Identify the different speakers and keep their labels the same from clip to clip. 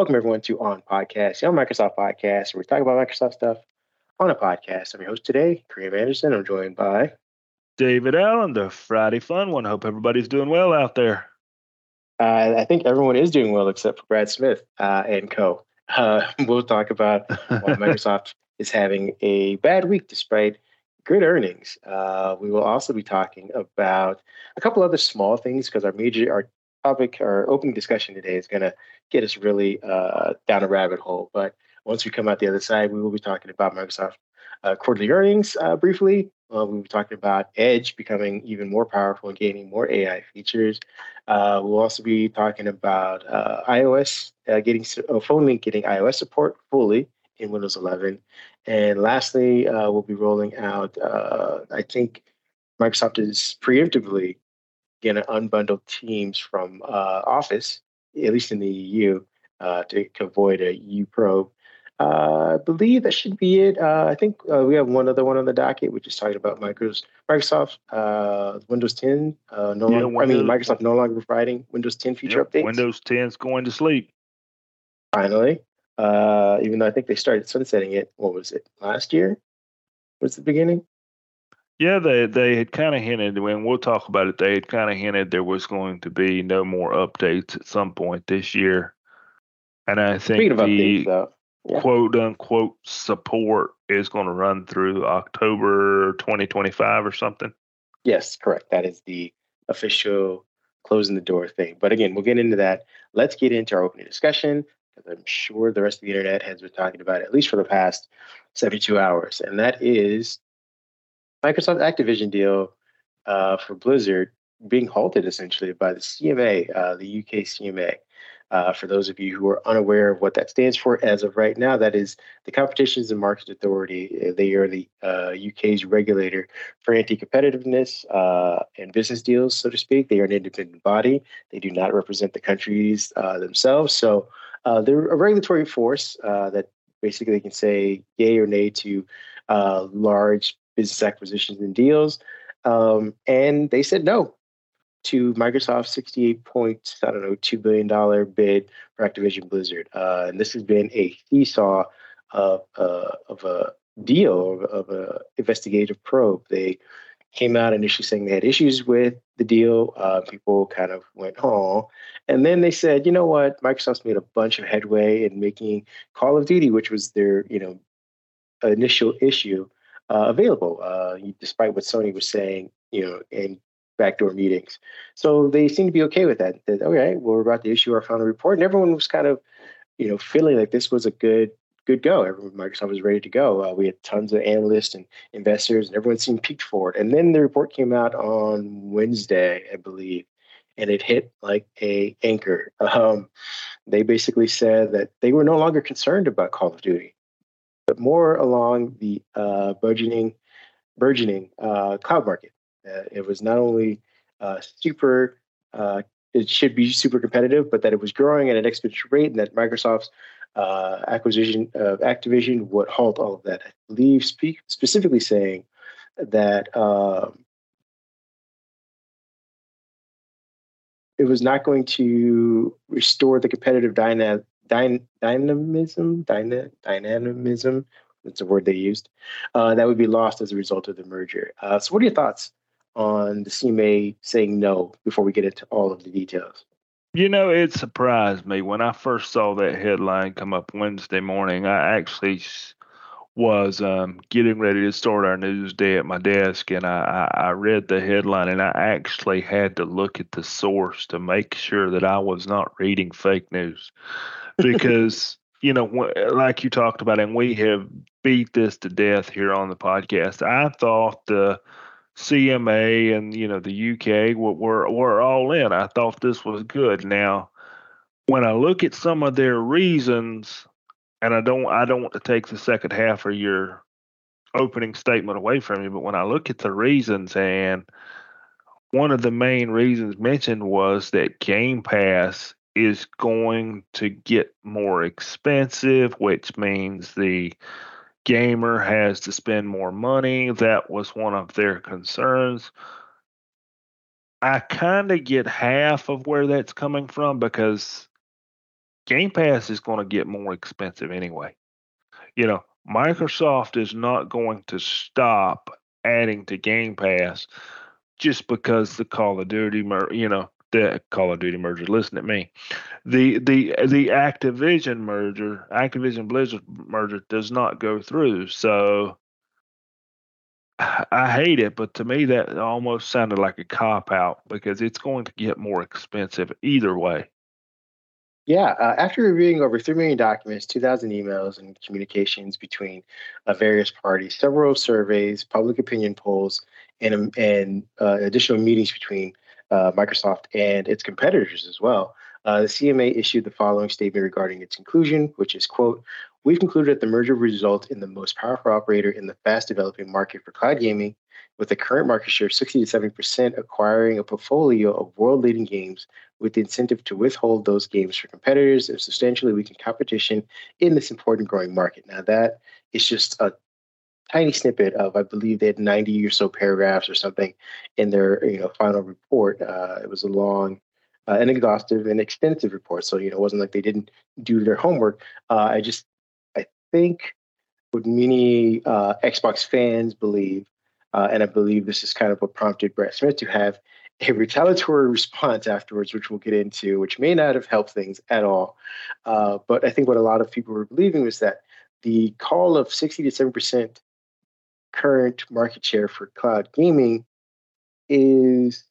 Speaker 1: Welcome everyone to On Podcast, the On Microsoft Podcast, where we talk about Microsoft stuff on a podcast. I'm your host today, Kareem Anderson. I'm joined by
Speaker 2: David Allen, the Friday Fun One. Hope everybody's doing well out there.
Speaker 1: Uh, I think everyone is doing well except for Brad Smith uh, and co. Uh, we'll talk about why Microsoft is having a bad week despite good earnings. Uh, we will also be talking about a couple other small things because our major, our topic, our opening discussion today is going to get us really uh, down a rabbit hole. But once we come out the other side, we will be talking about Microsoft uh, quarterly earnings uh, briefly. Uh, we'll be talking about Edge becoming even more powerful and gaining more AI features. Uh, we'll also be talking about uh, iOS getting PhoneLink getting iOS support fully in Windows 11. And lastly, we'll be rolling out. I think Microsoft is preemptively going to unbundle Teams from Office at least in the EU, uh, to, to, avoid a EU probe. Uh, I believe that should be it. Uh, I think uh, we have one other one on the docket, which is talking about Microsoft, Microsoft uh, Windows 10. Uh, no yeah, longer, Windows, I mean, Microsoft no longer providing Windows 10 feature yep, updates.
Speaker 2: Windows 10 is going to sleep.
Speaker 1: Finally, even though I think they started sunsetting it. What was it last year? Was the beginning?
Speaker 2: Yeah, they they had kind of hinted when we'll talk about it. They had kind of hinted there was going to be no more updates at some point this year, and I think the updates, yeah. quote unquote support is going to run through October 2025 or something.
Speaker 1: Yes, correct. That is the official closing the door thing. But again, we'll get into that. Let's get into our opening discussion because I'm sure the rest of the internet has been talking about it at least for the past 72 hours, and that is Microsoft Activision deal uh, for Blizzard being halted essentially by the CMA, uh, the UK CMA. Uh, for those of you who are unaware of what that stands for, as of right now, that is the Competitions and Markets Authority. Uh, they are the UK's uh, regulator for anti competitiveness uh, and business deals, so to speak. They are an independent body. They do not represent the countries themselves. So they're a regulatory force that basically can say yay or nay to large business acquisitions and deals. Um, and they said no to Microsoft's 68 point, I don't know, $2 billion bid for Activision Blizzard. Uh, and this has been a seesaw of, uh, of a deal, of, a investigative probe. They came out initially saying they had issues with the deal. Uh, people kind of went, oh. And then they said, you know what? Microsoft's made a bunch of headway in making Call of Duty, which was their, you know, initial issue, uh, available, uh, despite what Sony was saying, you know, in backdoor meetings. So they seem to be okay with that. That okay, well, we're about to issue our final report, and everyone was kind of, you know, feeling like this was a good good go. Everyone, Microsoft was ready to go. Uh, we had tons of analysts and investors, and everyone seemed peaked for it. And then the report came out on Wednesday, I believe, and it hit like a anchor. Um, they basically said that they were no longer concerned about Call of Duty but more along the uh, burgeoning, burgeoning uh, cloud market. Uh, it was not only uh, super, uh, it should be super competitive, but that it was growing at an exponential rate, and that Microsoft's uh, acquisition of Activision would halt all of that. I believe, speak specifically saying that. Um, it was not going to restore the competitive dyna- dyn- dynamism, dyna- dynamism, that's a word they used, uh, that would be lost as a result of the merger. Uh, so, what are your thoughts on the CMA saying no before we get into all of the details?
Speaker 2: You know, it surprised me when I first saw that headline come up Wednesday morning. I actually was um, getting ready to start our news day at my desk, and I, I, I, read the headline, and I actually had to look at the source to make sure that I was not reading fake news because you know, like you talked about, and we have beat this to death here on the podcast. I thought the CMA and you know the UK were were all in. I thought this was good. Now, when I look at some of their reasons, and I don't I don't want to take the second half of your opening statement away from you, but when I look at the reasons and one of the main reasons mentioned was that Game Pass is going to get more expensive, which means the gamer has to spend more money. That was one of their concerns. I kind of get half of where that's coming from because Game Pass is going to get more expensive anyway. You know, Microsoft is not going to stop adding to Game Pass just because the Call of Duty, you know, the Call of Duty merger. Listen to me, the the the Activision merger, Activision Blizzard merger, does not go through. So I hate it, but to me that almost sounded like a cop out because it's going to get more expensive either way.
Speaker 1: Yeah, uh, after reviewing over 3 million documents, 2,000 emails, and communications between uh, various parties, several surveys, public opinion polls, and, um, and uh, additional meetings between uh, Microsoft and its competitors as well, uh, the CMA issued the following statement regarding its conclusion, which is, quote, We've concluded that the merger will result in the most powerful operator in the fast developing market for cloud gaming, with a current market share of 60 to 70% acquiring a portfolio of world leading games with the incentive to withhold those games for competitors and substantially weaken competition in this important growing market. Now, that is just a tiny snippet of, I believe they had 90 or so paragraphs or something in their you know final report. Uh, it was a long uh, an exhaustive and extensive report. So, you know, it wasn't like they didn't do their homework. Uh, I just I think what many uh, Xbox fans believe, uh, and I believe this is kind of what prompted Brad Smith to have a retaliatory response afterwards, which we'll get into, which may not have helped things at all. Uh, but I think what a lot of people were believing was that the call of 60 to 7% current market share for cloud gaming is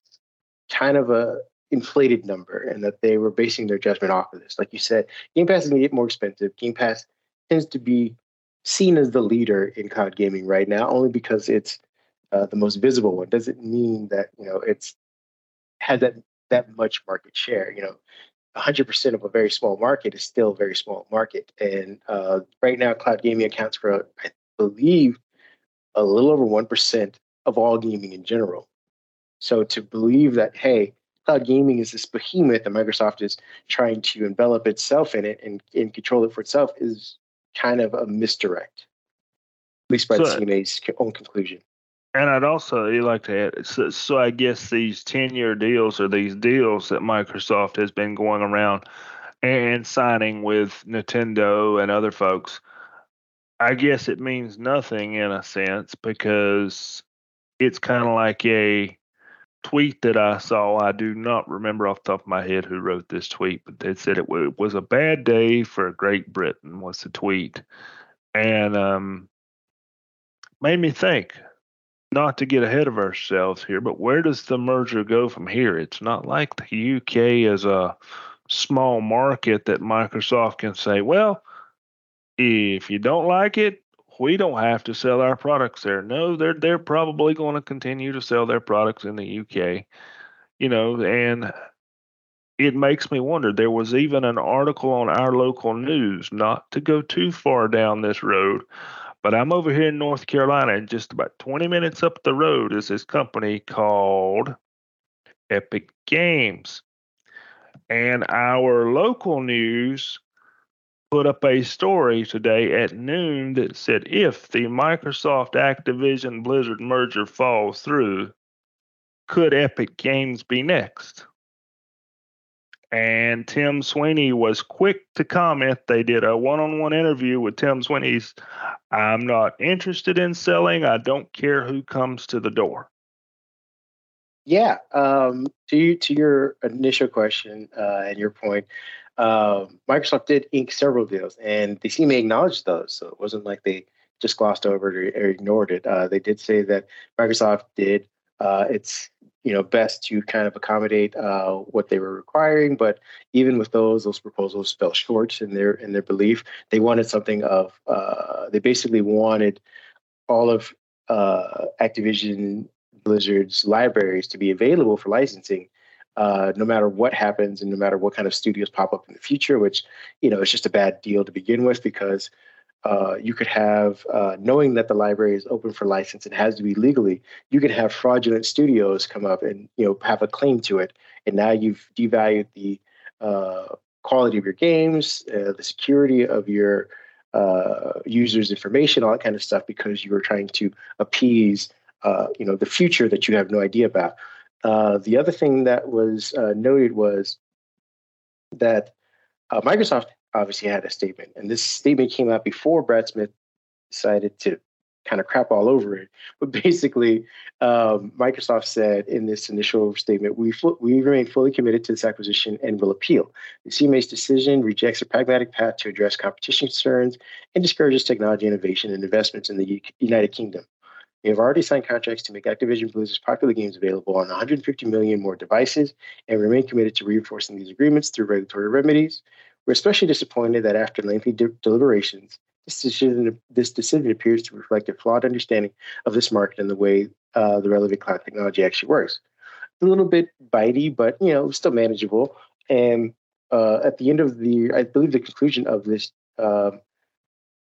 Speaker 1: kind of a inflated number and that they were basing their judgment off of this. Like you said, Game Pass is going to get more expensive. Game Pass tends to be seen as the leader in cloud gaming right now, only because it's uh, the most visible one. Doesn't mean that you know it's had that that much market share. You know, 100% of a very small market is still a very small market, and uh, right now, cloud gaming accounts for, I believe, a little over one percent of all gaming in general. So to believe that, hey, cloud gaming is this behemoth and Microsoft is trying to envelop itself in it and, and control it for itself is kind of a misdirect, at least by so, the CMA's own conclusion.
Speaker 2: And I'd also like to add, so, so I guess these 10 year deals or these deals that Microsoft has been going around and signing with Nintendo and other folks, I guess it means nothing in a sense because it's kind of like a tweet that I saw. I do not remember off the top of my head who wrote this tweet, but they said it was a bad day for Great Britain. Was the tweet, and um, made me think. Not to get ahead of ourselves here, but where does the merger go from here? It's not like the UK is a small market that Microsoft can say, well, if you don't like it, we don't have to sell our products there. No, they're they're probably going to continue to sell their products in the UK. You know, and it makes me wonder. There was even an article on our local news, not to go too far down this road, but I'm over here in North Carolina, and just about 20 minutes up the road is this company called Epic Games. And our local news put up a story today at noon that said if the Microsoft Activision Blizzard merger falls through, could Epic Games be next? And Tim Sweeney was quick to comment. They did a one on one interview with Tim Sweeney's. I'm not interested in selling. I don't care who comes to the door.
Speaker 1: Yeah. Um, to, to your initial question uh, and your point, um, Microsoft did ink several deals, and they seem to acknowledge those. So it wasn't like they just glossed over it or, ignored it. Uh, they did say that Microsoft did uh, its you know best to kind of accommodate uh, what they were requiring, but even with those, those proposals fell short in their in their belief. They wanted something of uh, they basically wanted all of uh, Activision Blizzard's libraries to be available for licensing uh, no matter what happens and no matter what kind of studios pop up in the future, which, you know, it's just a bad deal to begin with because uh, you could have, uh, knowing that the library is open for license and has to be legally, you could have fraudulent studios come up and, you know, have a claim to it. And now you've devalued the uh, quality of your games, uh, the security of your users' information, all that kind of stuff, because you were trying to appease, you know, the future that you have no idea about. Uh, the other thing that was uh, noted was that uh, Microsoft obviously had a statement, and this statement came out before Brad Smith decided to kind of crap all over it. But basically, um, Microsoft said in this initial statement, we, we remain fully committed to this acquisition and will appeal. The CMA's decision rejects a pragmatic path to address competition concerns and discourages technology innovation and investments in the U- United Kingdom. We have already signed contracts to make Activision Blizzard's popular games available on 150 million more devices and remain committed to reinforcing these agreements through regulatory remedies. We're especially disappointed that after lengthy de- deliberations, this decision, this decision appears to reflect a flawed understanding of this market and the way uh, the relevant cloud technology actually works. A little bit bitey, but you know, still manageable. And uh, at the end of the, I believe the conclusion of this uh,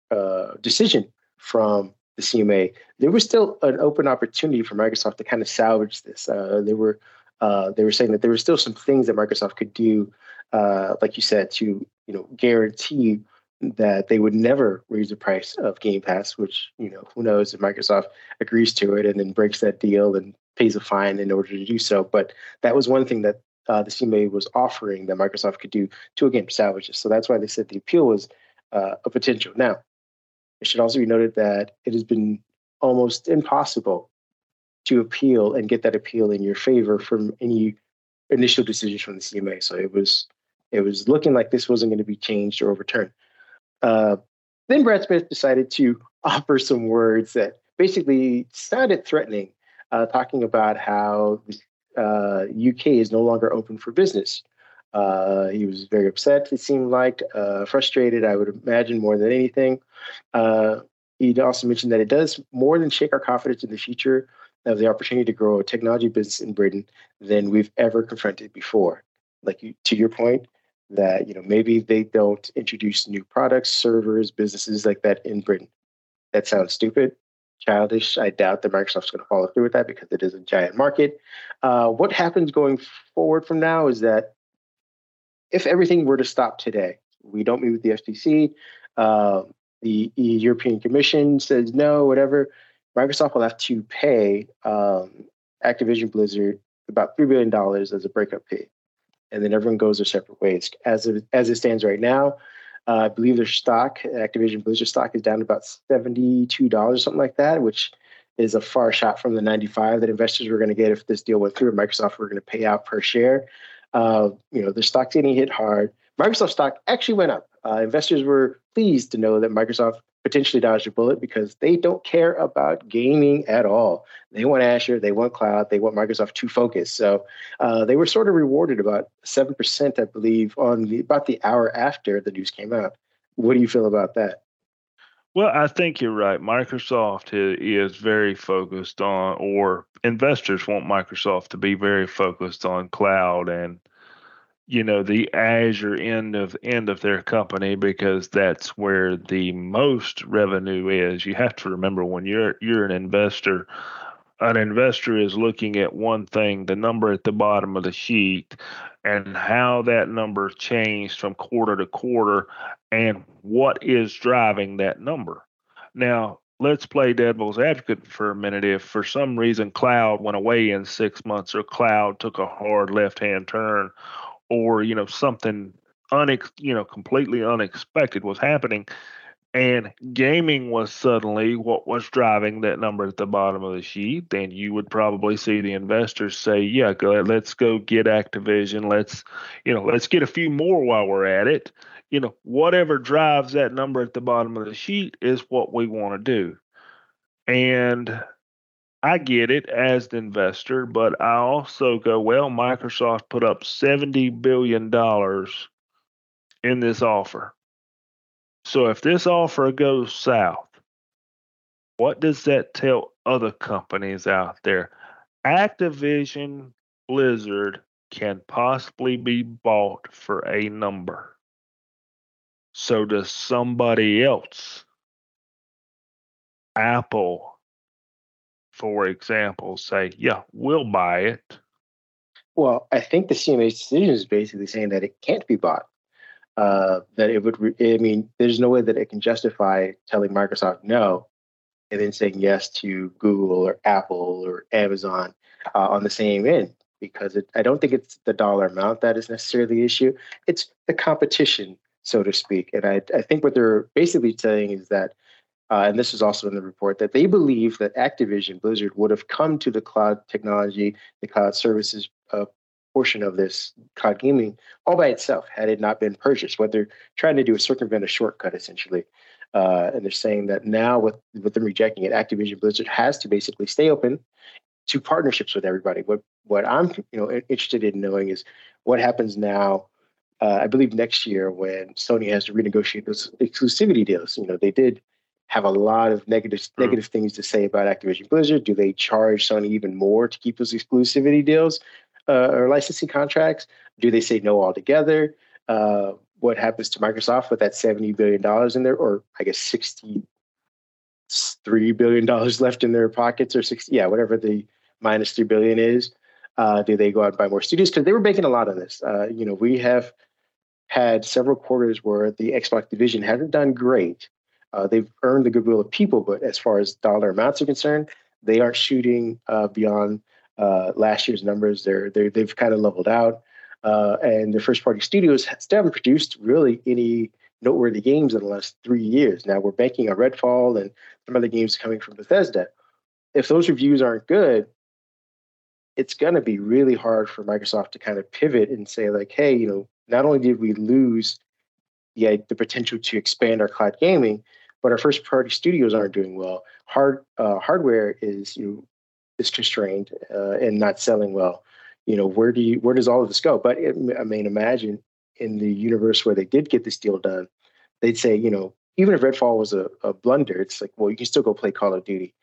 Speaker 1: uh decision from the CMA, there was still an open opportunity for Microsoft to kind of salvage this. Uh, they were uh, they were saying that there were still some things that Microsoft could do, like you said, to you know guarantee that they would never raise the price of Game Pass, which, you know, who knows if Microsoft agrees to it and then breaks that deal and pays a fine in order to do so. But that was one thing that uh, the CMA was offering that Microsoft could do to, again, salvage this. So that's why they said the appeal was uh, a potential. Now, it should also be noted that it has been almost impossible to appeal and get that appeal in your favor from any initial decisions from the CMA. So it was it was looking like this wasn't going to be changed or overturned. Uh, then Brad Smith decided to offer some words that basically sounded threatening, uh, talking about how the UK uh, is no longer open for business. Uh, he was very upset, it seemed like, uh, frustrated, I would imagine, more than anything. he also mentioned that it does more than shake our confidence in the future of the opportunity to grow a technology business in Britain than we've ever confronted before. Like you, to your point, that you know maybe they don't introduce new products, servers, businesses like that in Britain. That sounds stupid, childish. I doubt that Microsoft's going to follow through with that because it is a giant market. Uh, what happens going forward from now is that if everything were to stop today, we don't meet with the FTC, uh, the European Commission says no, whatever. Microsoft will have to pay um, Activision Blizzard about three billion dollars as a breakup fee and then everyone goes their separate ways. As it, as it stands right now, uh, I believe their stock, Activision Blizzard stock, is down to about seventy-two dollars, something like that, which is a far shot from the ninety-five that investors were going to get if this deal went through. Microsoft were going to pay out per share. Uh, you know, their stock's getting hit hard. Microsoft stock actually went up. Uh, investors were pleased to know that Microsoft potentially dodged a bullet because they don't care about gaming at all. They want Azure, they want cloud, they want Microsoft to focus. So uh, they were sort of rewarded about seven percent, I believe, on the about the hour after the news came out. What do you feel about that?
Speaker 2: Well, I think you're right. Microsoft is very focused on, or investors want Microsoft to be very focused on cloud and you know the Azure end of end of their company because that's where the most revenue is. You have to remember when you're you're an investor, an investor is looking at one thing, the number at the bottom of the sheet, and how that number changed from quarter to quarter, and what is driving that number. Now, let's play devil's advocate for a minute. If for some reason cloud went away in six months, or cloud took a hard left hand turn, or you know something unex you know completely unexpected was happening and gaming was suddenly what was driving that number at the bottom of the sheet then you would probably see the investors say yeah go let's go get activision let's you know let's get a few more while we're at it you know whatever drives that number at the bottom of the sheet is what we want to do and I get it as an investor, but I also go, well, Microsoft put up $70 billion in this offer. So if this offer goes south, what does that tell other companies out there? Activision Blizzard can possibly be bought for a number. So does somebody else? Apple, for example, say, yeah, we'll buy it?
Speaker 1: Well, I think the CMA's decision is basically saying that it can't be bought. Uh, that it would, re- I mean, there's no way that it can justify telling Microsoft no and then saying yes to Google or Apple or Amazon uh, on the same end. because it, I don't think it's the dollar amount that is necessarily the issue. It's the competition, so to speak. And I, I think what they're basically saying is that, uh, and this is also in the report, that they believe that Activision Blizzard would have come to the cloud technology, the cloud services uh, portion of this cloud gaming all by itself had it not been purchased. What they're trying to do is circumvent a shortcut, essentially. Uh, and they're saying that now, with with them rejecting it, Activision Blizzard has to basically stay open to partnerships with everybody. What what I'm you know interested in knowing is what happens now. Uh, I believe next year when Sony has to renegotiate those exclusivity deals. You know, they did have a lot of negative mm. negative things to say about Activision Blizzard. Do they charge Sony even more to keep those exclusivity deals uh, or licensing contracts? Do they say no altogether? Uh, what happens to Microsoft with that seventy billion dollars in there, or I guess sixty three billion dollars left in their pockets, or sixty, yeah, whatever the minus three billion is. Uh, do they go out and buy more studios? Because they were making a lot of this. Uh, you know, we have had several quarters where the Xbox division hasn't done great. Uh, they've earned the goodwill of people, but as far as dollar amounts are concerned, they aren't shooting uh, beyond uh, last year's numbers. They're, they're they've kind of leveled out. Uh, and the first party studios still haven't produced really any noteworthy games in the last three years. Now we're banking on Redfall and some other games coming from Bethesda. If those reviews aren't good, it's going to be really hard for Microsoft to kind of pivot and say like, hey, you know, not only did we lose the the potential to expand our cloud gaming, but our first party studios aren't doing well. Hard uh, hardware is you know, is constrained uh, and not selling well. You know where do you where does all of this go? But it, i mean imagine in the universe where they did get this deal done they'd say you know even if redfall was a, a blunder it's like well you can still go play call of duty.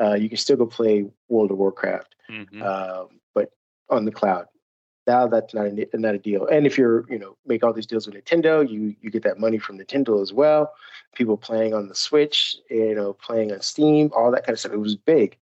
Speaker 1: Uh, you can still go play world of warcraft. Mm-hmm. um, but on the cloud now that's not a, not a deal. And if you're you know make all these deals with nintendo you you get that money from nintendo as well. People playing on the switch you know playing on steam all that kind of stuff. It was big.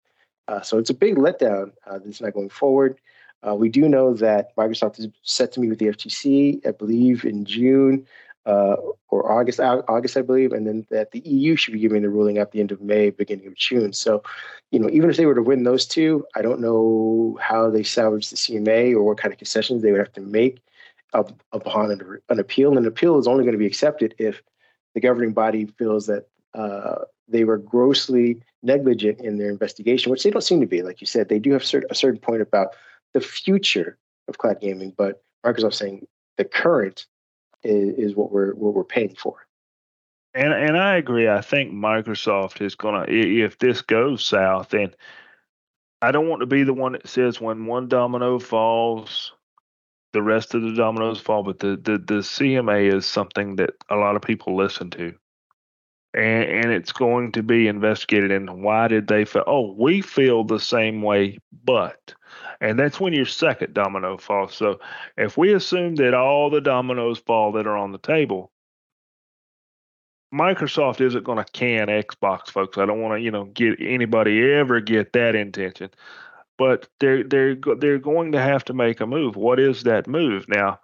Speaker 1: Uh, so it's a big letdown uh, that's not going forward. Uh, we do know that Microsoft is set to meet with the FTC, I believe, in June uh, or August, August, I believe, and then that the EU should be giving the ruling at the end of May, beginning of June. So, you know, even if they were to win those two, I don't know how they salvage the CMA or what kind of concessions they would have to make upon an, an appeal. And an appeal is only going to be accepted if the governing body feels that uh, they were grossly negligent in their investigation, which they don't seem to be. Like you said, they do have a certain point about the future of cloud gaming, but Microsoft saying the current is, is what we're what we're paying for.
Speaker 2: And and I agree. I think Microsoft is gonna if this goes south, and I don't want to be the one that says when one domino falls, the rest of the dominoes fall. But the the, the CMA is something that a lot of people listen to and, and it's going to be investigated. And why did they feel? Oh, we feel the same way, but, and that's when your second domino falls. So if we assume that all the dominoes fall that are on the table, Microsoft isn't going to can Xbox, folks. I don't want to, you know, get anybody ever get that intention, but they're they're they're going to have to make a move. What is that move now?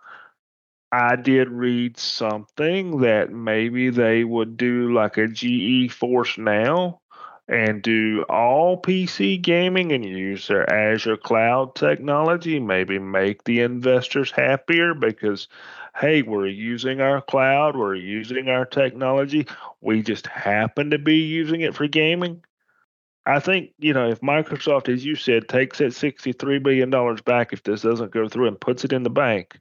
Speaker 2: I did read something that maybe they would do like a GeForce Now and do all PC gaming and use their Azure cloud technology, maybe make the investors happier because, hey, we're using our cloud, we're using our technology, we just happen to be using it for gaming. I think, you know, if Microsoft, as you said, takes that $63 billion back if this doesn't go through and puts it in the bank,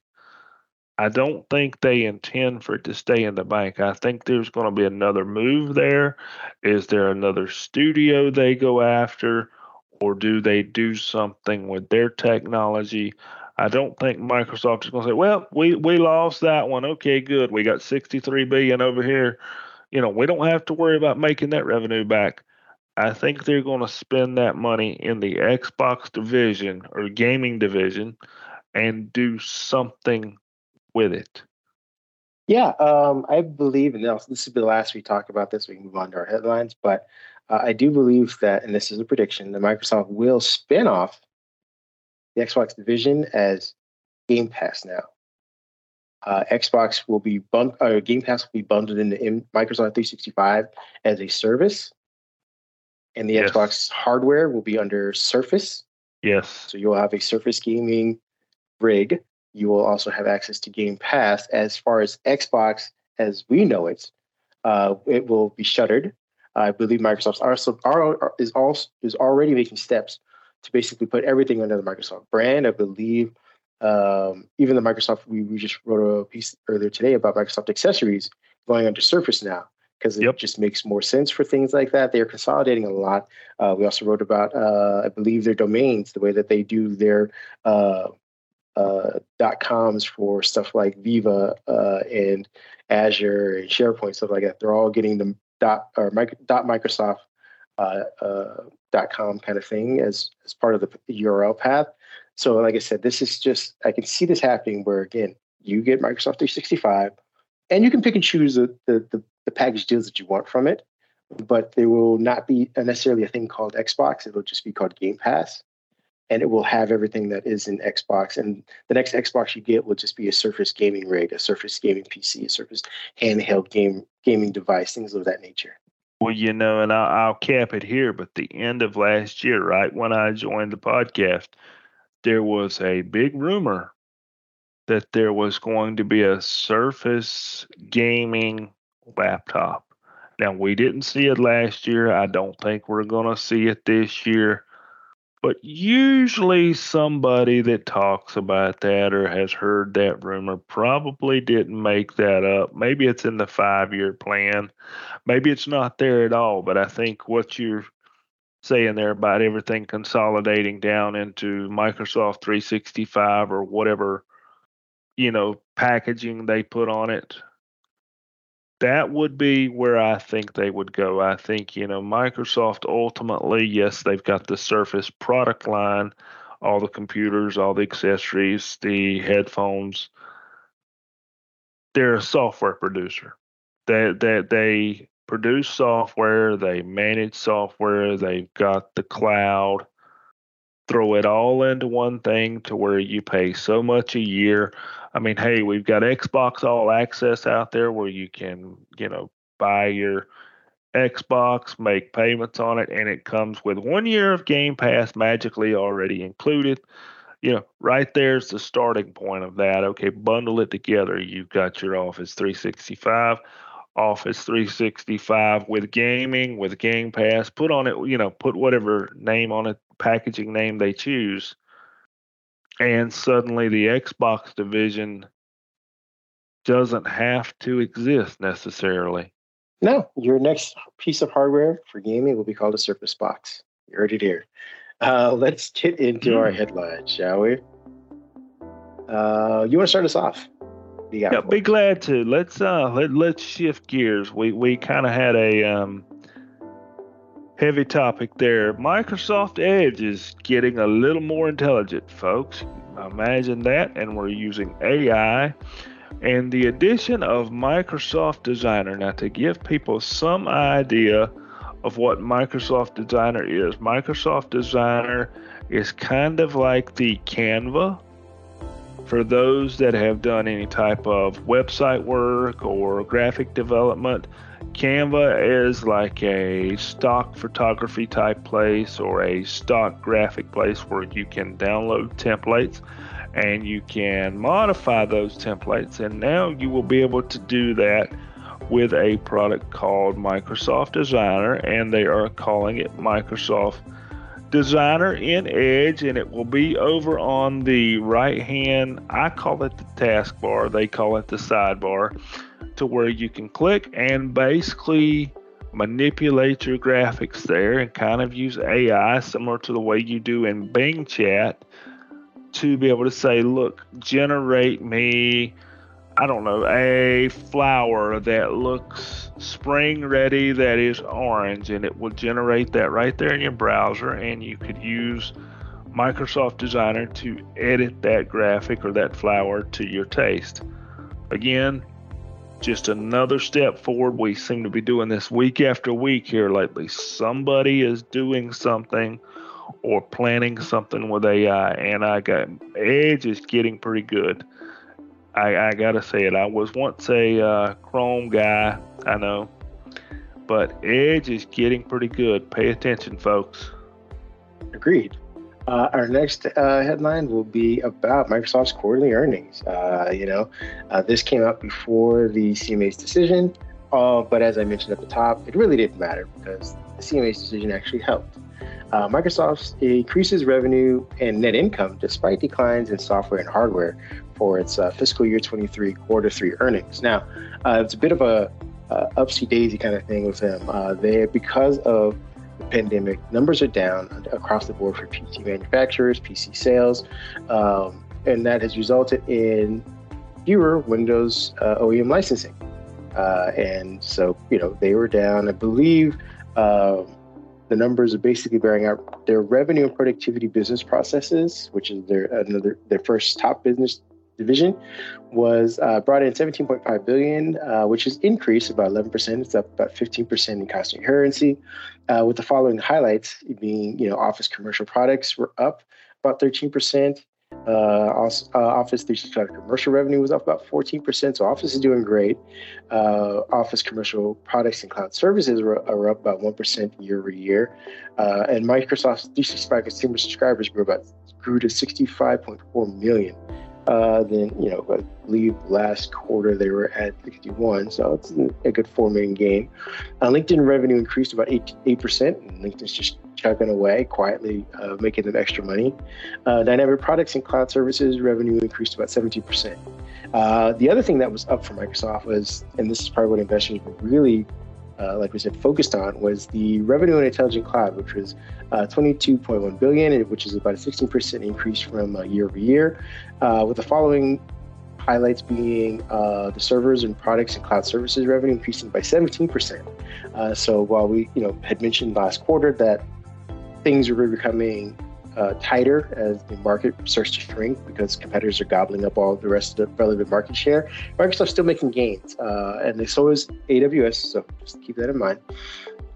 Speaker 2: I don't think they intend for it to stay in the bank. I think there's going to be another move there. Is there another studio they go after, or do they do something with their technology? I don't think Microsoft is going to say, "Well, we we lost that one. Okay, good. We got 63 billion over here. You know, we don't have to worry about making that revenue back." I think they're going to spend that money in the Xbox division or gaming division and do something with it?
Speaker 1: Yeah, um, I believe, and this will be the last we talk about this. We can move on to our headlines, but uh, I do believe that, and this is a prediction, that Microsoft will spin off the Xbox division as Game Pass now. Uh, Xbox will be bund- uh, Game Pass will be bundled into Microsoft 365 as a service, and the yes. Xbox hardware will be under Surface.
Speaker 2: Yes.
Speaker 1: So you'll have a Surface Gaming rig. You will also have access to Game Pass. As far as Xbox, as we know it, uh, it will be shuttered. I believe Microsoft also is also is already making steps to basically put everything under the Microsoft brand. I believe um, even the Microsoft we, we just wrote a piece earlier today about Microsoft accessories going under Surface now because it yep. just makes more sense for things like that. They're consolidating a lot. Uh, we also wrote about, uh, I believe, their domains, the way that they do their uh, uh dot coms for stuff like Viva uh, and Azure and SharePoint, stuff like that. They're all getting the dot or dot Microsoft uh, dot com kind of thing as as part of the URL path. So, like I said, this is just I can see this happening where again you get Microsoft 365 and you can pick and choose the, the, the, the package deals that you want from it, but there will not be necessarily a thing called Xbox. It'll just be called Game Pass, and it will have everything that is in Xbox. And the next Xbox you get will just be a Surface gaming rig, a Surface gaming PC, a Surface handheld game gaming device, things of that nature.
Speaker 2: Well, you know, and I'll, I'll cap it here, but the end of last year, right when I joined the podcast, there was a big rumor that there was going to be a Surface gaming laptop. Now, we didn't see it last year. I don't think we're going to see it this year. But usually, somebody that talks about that or has heard that rumor probably didn't make that up. Maybe it's in the five year plan. Maybe it's not there at all. But I think what you're saying there about everything consolidating down into Microsoft 365 or whatever you know, packaging they put on it. That would be where I think they would go. I think, you know, Microsoft ultimately, yes, they've got the Surface product line, all the computers, all the accessories, the headphones. They're a software producer. They, they, they produce software, they manage software, they've got the cloud throw it all into one thing to where you pay so much a year. I mean, hey, we've got Xbox All Access out there where you can, you know, buy your Xbox, make payments on it, and it comes with one year of Game Pass magically already included. You know, right there's the starting point of that. Okay, bundle it together. You've got your Office 365, Office 365 with gaming, with Game Pass. Put on it, you know, put whatever name on it packaging name they choose. And suddenly the Xbox division doesn't have to exist necessarily.
Speaker 1: No, your next piece of hardware for gaming will be called a Surface Box. You heard it here. Uh, let's get into mm. our hmm. headlines, shall we? Uh, you want to start us off?
Speaker 2: Yeah, be glad to. Let's uh let let's shift gears. We we kind of had a um heavy topic there. Microsoft Edge is getting a little more intelligent, folks. Imagine that. And we're using AI and the addition of Microsoft Designer. Now, to give people some idea of what Microsoft Designer is, Microsoft Designer is kind of like the Canva for those that have done any type of website work or graphic development. Canva is like a stock photography type place or a stock graphic place where you can download templates and you can modify those templates. And now you will be able to do that with a product called Microsoft Designer, and they are calling it Microsoft Designer in Edge, and it will be over on the right hand. I call it the taskbar, they call it the sidebar to where you can click and basically manipulate your graphics there and kind of use AI similar to the way you do in Bing chat to be able to say, look, generate me, I don't know, a flower that looks spring ready that is orange, and it will generate that right there in your browser, and you could use Microsoft Designer to edit that graphic or that flower to your taste. Again, just another step forward. We seem to be doing this week after week here lately. Somebody is doing something or planning something with AI, and I got Edge is getting pretty good. I, I gotta say it. I was once a uh, Chrome guy, I know, but Edge is getting pretty good. Pay attention, folks.
Speaker 1: Agreed. Uh, our next uh, headline will be about Microsoft's quarterly earnings. Uh, you know, uh, this came out before the CMA's decision, uh, but as I mentioned at the top, it really didn't matter because the CMA's decision actually helped. Uh, Microsoft increases revenue and net income despite declines in software and hardware for its fiscal year 23 quarter three earnings. Now, it's a bit of a upsy daisy kind of thing with them. they because of the pandemic, numbers are down across the board for PC manufacturers, PC sales, um, and that has resulted in fewer Windows uh, OEM licensing. Uh, and so, you know, they were down. I believe uh, the numbers are basically bearing out their revenue and productivity business processes, which is their another their first top business division was uh, brought in 17.5 billion, uh, which is increased about 11%. It's up about 15% in constant currency. Uh, with the following highlights being, you know, Office commercial products were up about 13%. Uh, uh, Office 365 commercial revenue was up about 14%. So Office is doing great. Uh, Office commercial products and cloud services were, are up about 1% year over year. and Microsoft 365 consumer subscribers grew about grew to 65.4 million. Uh, then, you know, I believe last quarter they were at 61, so it's a good four million gain. Uh, LinkedIn revenue increased about 8, 8%, and LinkedIn's just chugging away quietly, uh, making them extra money. Uh, Dynamics products and cloud services revenue increased about 17%. Uh, the other thing that was up for Microsoft was, and this is probably what investors were really uh, like we said, focused on was the revenue and intelligent cloud, which was uh, 22.1 billion, which is about a 16% increase from uh, year over year. Uh, with the following highlights being uh, the servers and products and cloud services revenue increasing by 17%. Uh, so while we, you know, had mentioned last quarter that things were becoming uh, tighter as the market starts to shrink because competitors are gobbling up all the rest of the relevant market share. Microsoft's still making gains, uh, and so is AWS. So just keep that in mind.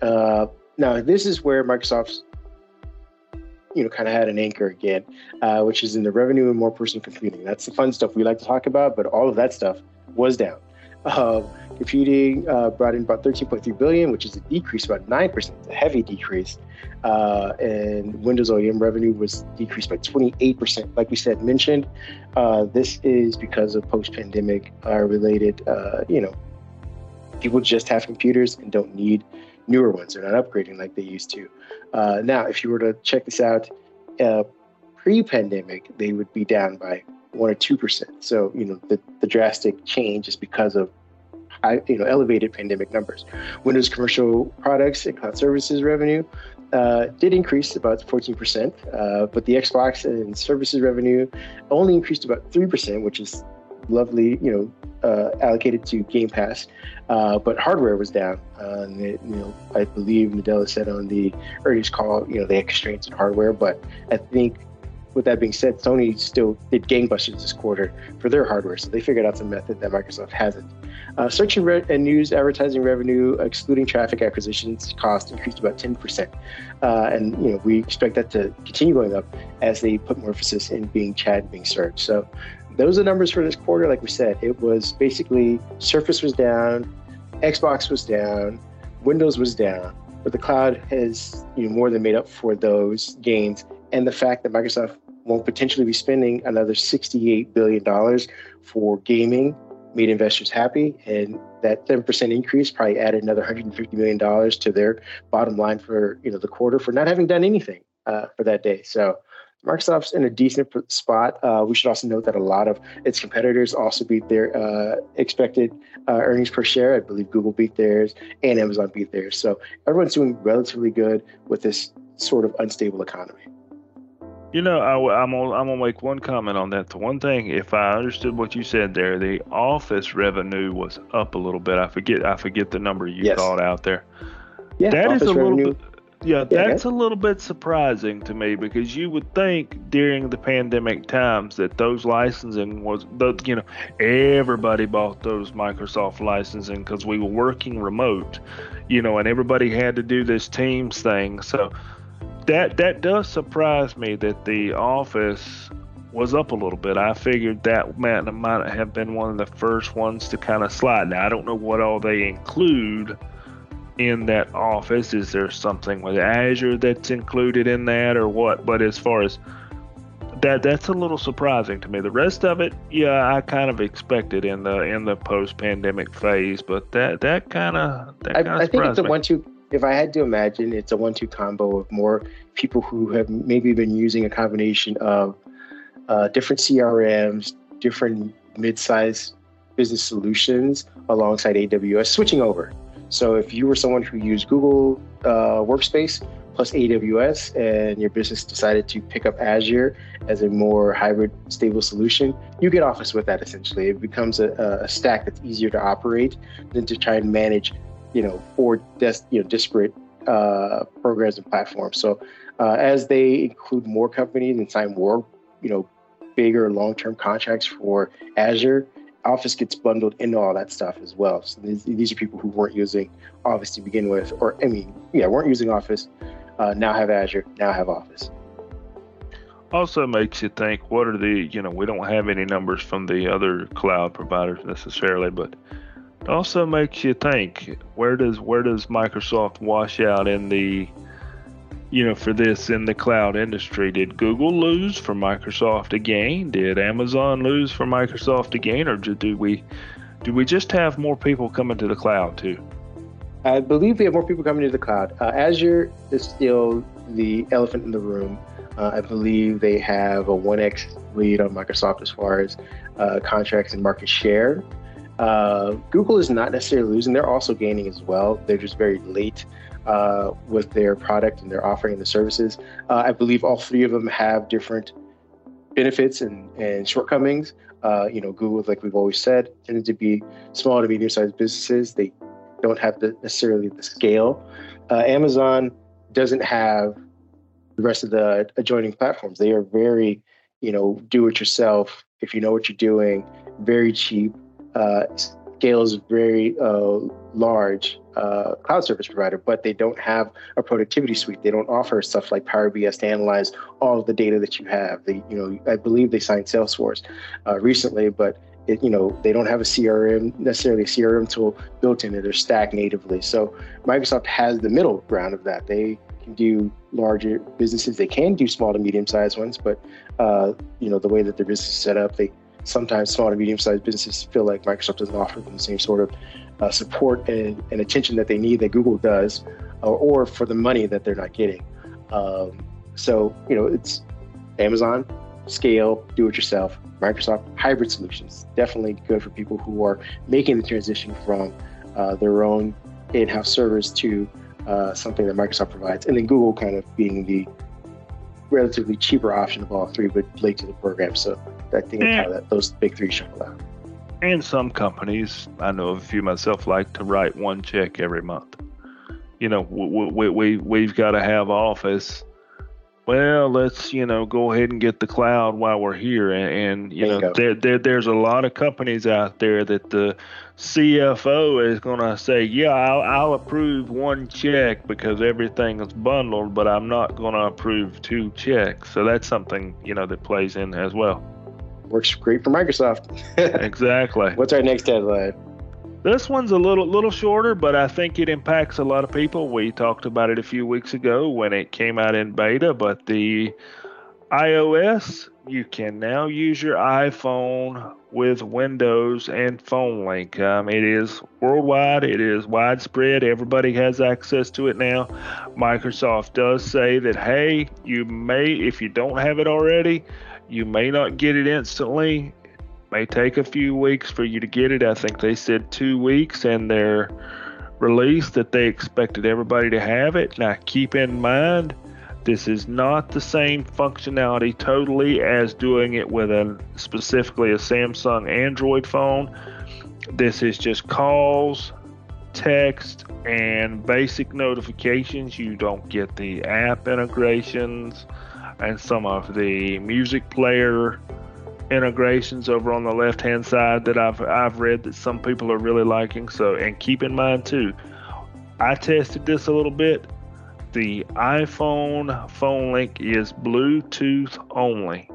Speaker 1: Uh, now, this is where Microsoft's you know, kind of had an anchor again, uh, which is in the revenue and more personal computing. That's the fun stuff we like to talk about, but all of that stuff was down. Uh, computing uh, brought in about 13.3 billion, which is a decrease about nine percent, a heavy decrease. Uh, and Windows OEM revenue was decreased by 28 percent. Like we said, mentioned, uh, this is because of post-pandemic uh, related. Uh, you know, people just have computers and don't need newer ones. They're not upgrading like they used to. now, if you were to check this out, pre-pandemic, they would be down by one or two percent. So you know the, the drastic change is because of high, you know elevated pandemic numbers. Windows commercial products and cloud services revenue uh, did increase about 14 percent, uh, but the Xbox and services revenue only increased about three percent, which is lovely, you know, uh, allocated to Game Pass. Uh, but hardware was down. Uh, it, you know, I believe Nadella said on the earnings call, you know, they had constraints in hardware, but I think with that being said, Sony still did gangbusters this quarter for their hardware, so they figured out some method that Microsoft hasn't. Uh, search and, re- and, news advertising revenue, excluding traffic acquisitions cost, increased about 10%. Uh, and you know we expect that to continue going up as they put more emphasis in Bing chat and Bing searched. So those are the numbers for this quarter. Like we said, it was basically Surface was down, Xbox was down, Windows was down, but the cloud has you know more than made up for those gains and the fact that Microsoft won't potentially be spending another $68 billion for gaming made investors happy. And that 7% increase probably added another $150 million to their bottom line for you know the quarter for not having done anything uh, for that day. So Microsoft's in a decent spot. Uh, we should also note that a lot of its competitors also beat their uh, expected uh, earnings per share. I believe Google beat theirs and Amazon beat theirs. So everyone's doing relatively good with this sort of unstable economy.
Speaker 2: You know, I, am I'm gonna make one comment on that. The one thing, if I understood what you said there, the office revenue was up a little bit. I forget I forget the number you yes. thought out there.
Speaker 1: Yeah,
Speaker 2: that
Speaker 1: is a
Speaker 2: revenue.
Speaker 1: little bit.
Speaker 2: Yeah, that's yeah. a little bit surprising to me because you would think during the pandemic times that those licensing was you know everybody bought those Microsoft licensing because we were working remote, you know, and everybody had to do this Teams thing. So that that does surprise me that the office was up a little bit. I figured that might, might have been one of the first ones to kind of slide. Now I don't know what all they include in that office? Is there something with Azure that's included in that or what? But as far as that that's a little surprising to me. The rest of it, yeah, I kind of expected in the in the post pandemic phase, but that that kind of that
Speaker 1: I, I think it's a one two. If I had to imagine, it's a one two combo of more people who have maybe been using a combination of uh, different CRMs, different mid-sized business solutions alongside AWS, switching over. So if you were someone who used Google uh, Workspace, plus AWS and your business decided to pick up Azure as a more hybrid, stable solution, you get Office with that essentially. It becomes a, a stack that's easier to operate than to try and manage, you know, four des- you know, disparate uh, programs and platforms. So uh, as they include more companies and sign more, you know, bigger long-term contracts for Azure, Office gets bundled into all that stuff as well. So these, these, are people who weren't using Office to begin with, or I mean, yeah, weren't using Office uh, now have Azure, now have Office.
Speaker 2: Also makes you think what are the, you know, we don't have any numbers from the other cloud providers necessarily, but it also makes you think where does where does Microsoft wash out in the you know, for this in the cloud industry. Did Google lose for Microsoft again? Did Amazon lose for Microsoft again, or do we do we just have more people coming to the cloud too?
Speaker 1: I believe we have more people coming to the cloud. Uh, Azure is still the elephant in the room. Uh, I believe they have a 1x lead on Microsoft as far as uh, contracts and market share. Uh, Google is not necessarily losing, they're also gaining as well. They're just very late uh, with their product and their offering the services. Uh, I believe all three of them have different benefits and, and shortcomings. you know, Google, like we've always said, tended to be small to medium sized businesses. They don't have the, necessarily the scale. Uh, Amazon doesn't have the rest of the adjoining platforms. They are very, you know, do it yourself. If you know what you're doing, very cheap. Uh, is very uh, large uh, cloud service provider, but they don't have a productivity suite. They don't offer stuff like Power BI to analyze all the data that you have. They, you know, I believe they signed Salesforce uh, recently, but it, you know, they don't have a CRM, necessarily a CRM tool built in it. They're natively. So Microsoft has the middle ground of that. They can do larger businesses. They can do small to medium sized ones, but uh, you know, the way that their business is set up, they sometimes small to medium sized businesses feel like Microsoft doesn't offer them the same sort of uh, support and, and, attention that they need that Google does, or, or for the money that they're not getting. Um, so you know, it's Amazon, scale, do it yourself. Microsoft hybrid solutions. Definitely good for people who are making the transition from uh, their own in house servers to uh, something that Microsoft provides. And then Google kind of being the relatively cheaper option of all three, but late to the program. So I think eh. how that, those big three shuffle out.
Speaker 2: And some companies, I know of a few myself, like to write one check every month. You know, we, we, we, we've got to have Office well, let's you know go ahead and get the cloud while we're here, and, and you there know you there, there there's a lot of companies out there that the CFO is going to say, yeah, I'll, I'll approve one check because everything is bundled, but I'm not going to approve two checks. So that's something you know that plays in as well.
Speaker 1: Works great for Microsoft.
Speaker 2: exactly.
Speaker 1: What's our next headline?
Speaker 2: This one's a little little shorter, but I think it impacts a lot of people. We talked about it a few weeks ago when it came out in beta, but the iOS, you can now use your iPhone with Windows and Phone Link. Um, it is worldwide, it is widespread. Everybody has access to it now. Microsoft does say that, hey, you may, if you don't have it already, you may not get it instantly may take a few weeks for you to get it. I think they said two weeks and their release that they expected everybody to have it. Now, keep in mind, this is not the same functionality totally as doing it with a specifically a Samsung Android phone. This is just calls, text, and basic notifications. You don't get the app integrations and some of the music player integrations over on the left hand side that I've I've read that some people are really liking. So and keep in mind too, I tested this a little bit. The iPhone phone link is Bluetooth only.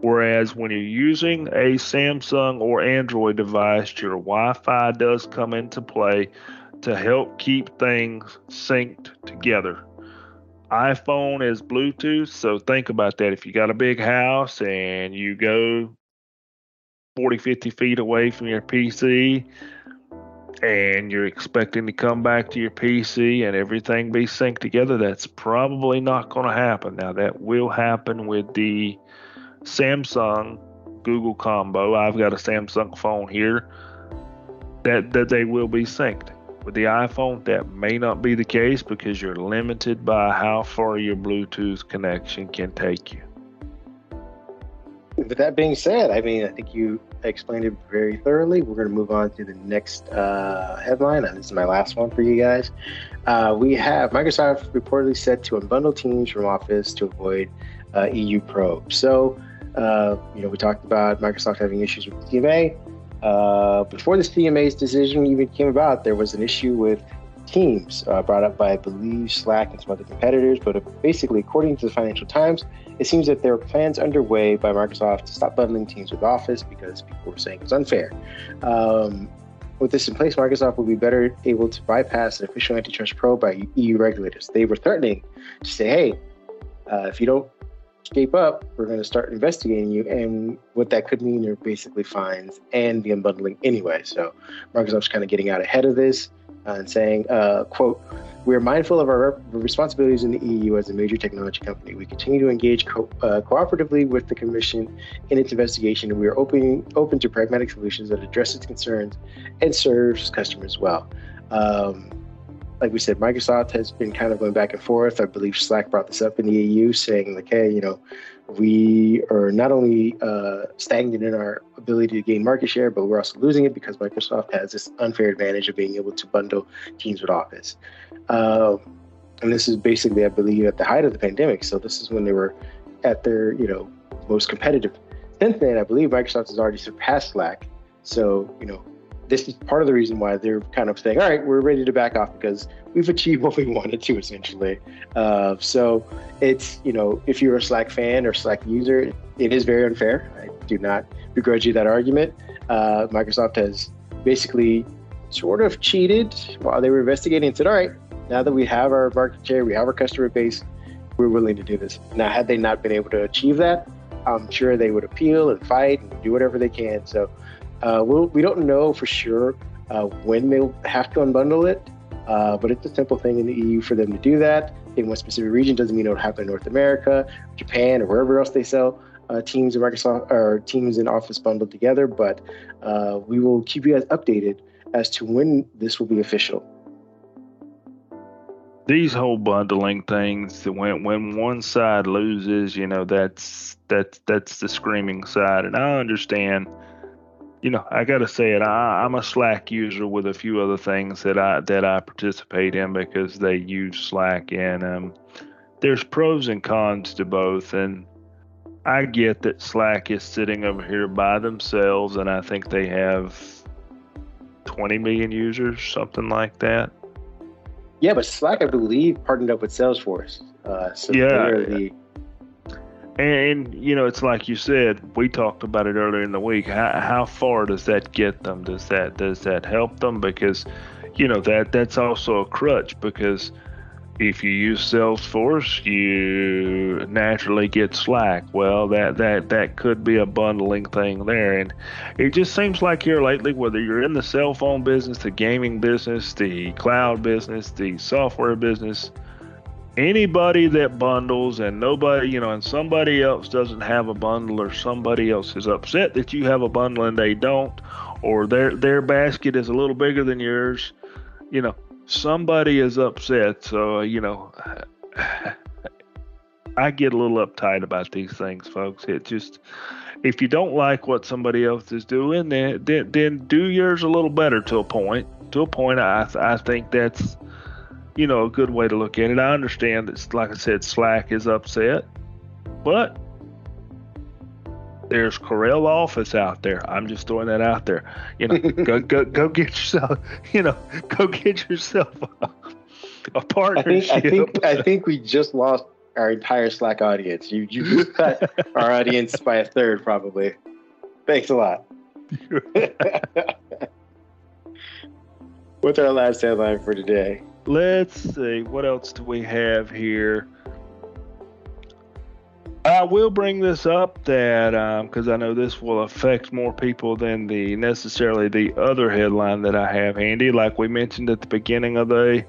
Speaker 2: Whereas when you're using a Samsung or Android device, your Wi Fi does come into play to help keep things synced together. iPhone is Bluetooth, so think about that. If you got a big house and you go 40, 50 feet away from your PC and you're expecting to come back to your PC and everything be synced together, that's probably not going to happen. Now, that will happen with the Samsung Google combo. I've got a Samsung phone here that, that they will be synced. With the iPhone, that may not be the case because you're limited by how far your Bluetooth connection can take you.
Speaker 1: With that being said, I mean, I think you explained it very thoroughly. We're going to move on to the next uh, headline, this is my last one for you guys. Uh, we have Microsoft reportedly set to unbundle Teams from Office to avoid uh, EU probe. So, uh, you know, we talked about Microsoft having issues with CMA. Uh, before the CMA's decision even came about, there was an issue with Teams uh, brought up by, I believe, Slack and some other competitors. But basically, according to the Financial Times, it seems that there are plans underway by Microsoft to stop bundling Teams with Office because people were saying it was unfair. Um, with this in place, Microsoft will be better able to bypass an official antitrust probe by EU regulators. They were threatening to say, hey, uh, if you don't escape up, we're going to start investigating you. And what that could mean are basically fines and the unbundling anyway. So Microsoft's kind of getting out ahead of this uh, and saying, uh, quote, we are mindful of our responsibilities in the EU as a major technology company. We continue to engage co- uh, cooperatively with the Commission in its investigation, and we are open, open to pragmatic solutions that address its concerns and serves customers well. Um, like we said, Microsoft has been kind of going back and forth. I believe Slack brought this up in the EU, saying like, hey, you know, we are not only uh, stagnant in our ability to gain market share, but we're also losing it because Microsoft has this unfair advantage of being able to bundle Teams with Office. Um, and this is basically, I believe, at the height of the pandemic. So this is when they were at their, you know, most competitive. Since then, I believe Microsoft has already surpassed Slack. So, you know, this is part of the reason why they're kind of saying, all right, we're ready to back off because we've achieved what we wanted to essentially. Uh, so it's, you know, if you're a Slack fan or Slack user, it is very unfair. I do not begrudge you that argument. Uh, Microsoft has basically sort of cheated while they were investigating and said, all right, now that we have our market share, we have our customer base, we're willing to do this. Now, had they not been able to achieve that, I'm sure they would appeal and fight and do whatever they can. So uh, we'll, we don't know for sure uh, when they'll have to unbundle it, uh, but it's a simple thing in the EU for them to do that. In one specific region doesn't mean it'll happen in North America, Japan, or wherever else they sell uh, Teams and Microsoft or Teams and Office bundled together. But uh, we will keep you guys updated as to when this will be official.
Speaker 2: These whole bundling things, when when one side loses, you know that's that's that's the screaming side, and I understand you know, I got to say it. I, am a Slack user with a few other things that I that I participate in because they use Slack, and um, there's pros and cons to both. And I get that Slack is sitting over here by themselves, and I think they have 20 million users, something like that.
Speaker 1: Yeah, but Slack, I believe, partnered up with Salesforce. Uh, so
Speaker 2: yeah. The, and, you know, it's like you said, we talked about it earlier in the week. How, how far does that get them? Does that does that help them? Because, you know, that that's also a crutch because if you use Salesforce, you naturally get Slack. Well, that that that could be a bundling thing there, and it just seems like here lately, whether you're in the cell phone business, the gaming business, the cloud business, the software business, anybody that bundles and nobody, you know, and somebody else doesn't have a bundle or somebody else is upset that you have a bundle and they don't, or their their basket is a little bigger than yours, you know, somebody is upset. So, you know, I get a little uptight about these things, folks. It just if you don't like what somebody else is doing, then then, then do yours a little better to a point. To a point, I I think that's you know, a good way to look at it. I understand that, like I said, Slack is upset, but there's Corel Office out there. I'm just throwing that out there. You know, go go go get yourself. You know, go get yourself a, a partnership.
Speaker 1: I think, I think I think we just lost our entire Slack audience. You you cut our audience by a third probably. Thanks a lot. What's our last headline for today?
Speaker 2: Let's see. What else do we have here? I will bring this up that because um, I know this will affect more people than the necessarily the other headline that I have handy. Like we mentioned at the beginning of the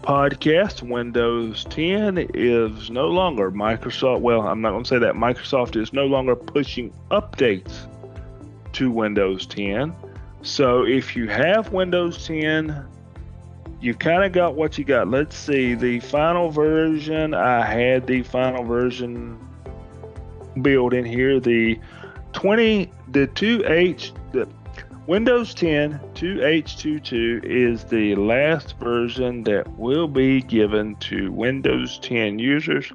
Speaker 2: podcast, Windows 10 is no longer Microsoft. Well, I'm not going to say that Microsoft is no longer pushing updates to Windows 10. So if you have Windows 10, you kind of got what you got. Let's see. The final version, I had the final version build in here. The 20, the 2H, the Windows 10 2H22 is the last version that will be given to Windows 10 users.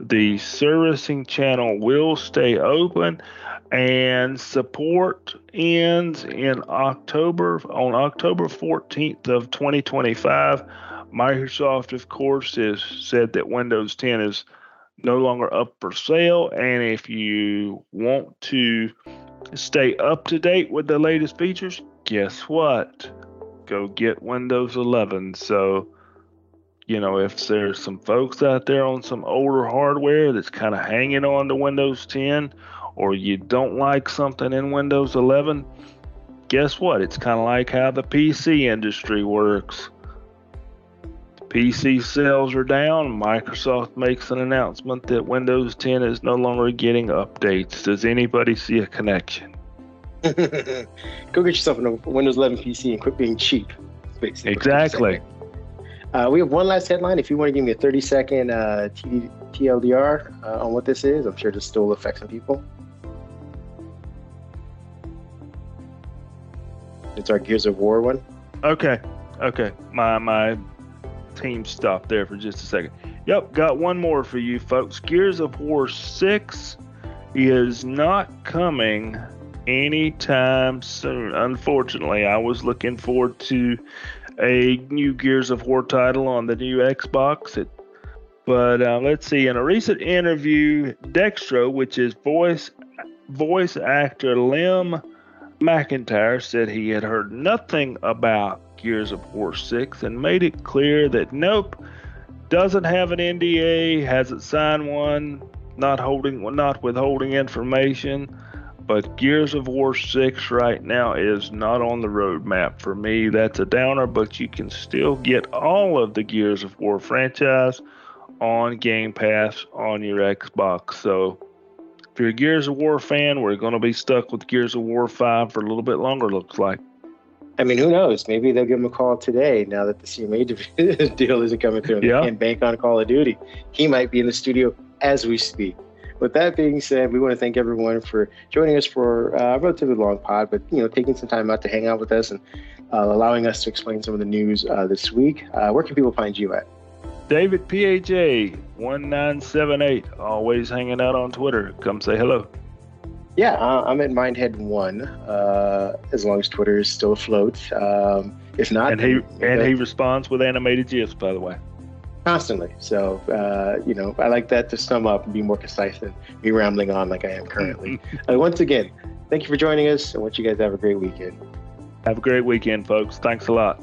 Speaker 2: The servicing channel will stay open and support ends in October on October 14th of 2025. Microsoft, of course, has said that Windows 10 is no longer up for sale, and if you want to stay up to date with the latest features, guess what? Go get Windows 11. So, you know, if there's some folks out there on some older hardware that's kind of hanging on to Windows 10, or you don't like something in Windows 11, guess what? It's kind of like how the PC industry works. PC sales are down. Microsoft makes an announcement that Windows 10 is no longer getting updates. Does anybody see a connection?
Speaker 1: Go get yourself a Windows 11 PC and quit being cheap.
Speaker 2: Exactly.
Speaker 1: Uh, we have one last headline. If you want to give me a 30 second uh, TLDR uh, on what this is, I'm sure this still affects some people. It's our Gears of War one.
Speaker 2: Okay. Okay. My my team stopped there for just a second. Yep, got one more for you folks. Gears of War 6 is not coming anytime soon. Unfortunately, I was looking forward to a new Gears of War title on the new Xbox. It, but uh, let's see. In a recent interview, Dexerto, which is voice voice actor Liam McIntyre, said he had heard nothing about Gears of War 6 and made it clear that nope, doesn't have an NDA, hasn't signed one, not holding not withholding information. But Gears of War 6 right now is not on the roadmap for me. That's a downer, but you can still get all of the Gears of War franchise on Game Pass on your Xbox. So if you're a Gears of War fan, we're going to be stuck with Gears of War 5 for a little bit longer, looks like.
Speaker 1: I mean, who knows? Maybe they'll give him a call today now that the CMA deal isn't coming through. And yeah. They can't bank on Call of Duty. He might be in the studio as we speak. With that being said, we want to thank everyone for joining us for uh, a relatively long pod, but you know, taking some time out to hang out with us and uh, allowing us to explain some of the news uh, this week. Uh, where can people find you at?
Speaker 2: David PHA one nine seven eight. Always hanging out on Twitter. Come say hello.
Speaker 1: Yeah, uh, I'm at Mindhead One. Uh, as long as Twitter is still afloat. Um, if not,
Speaker 2: and he and he responds with animated gifs, by the way.
Speaker 1: Constantly. So uh, you know, I like that to sum up and be more concise than me rambling on like I am currently. uh, once again, thank you for joining us. I want you guys to have a great weekend.
Speaker 2: Have a great weekend, folks. Thanks a lot.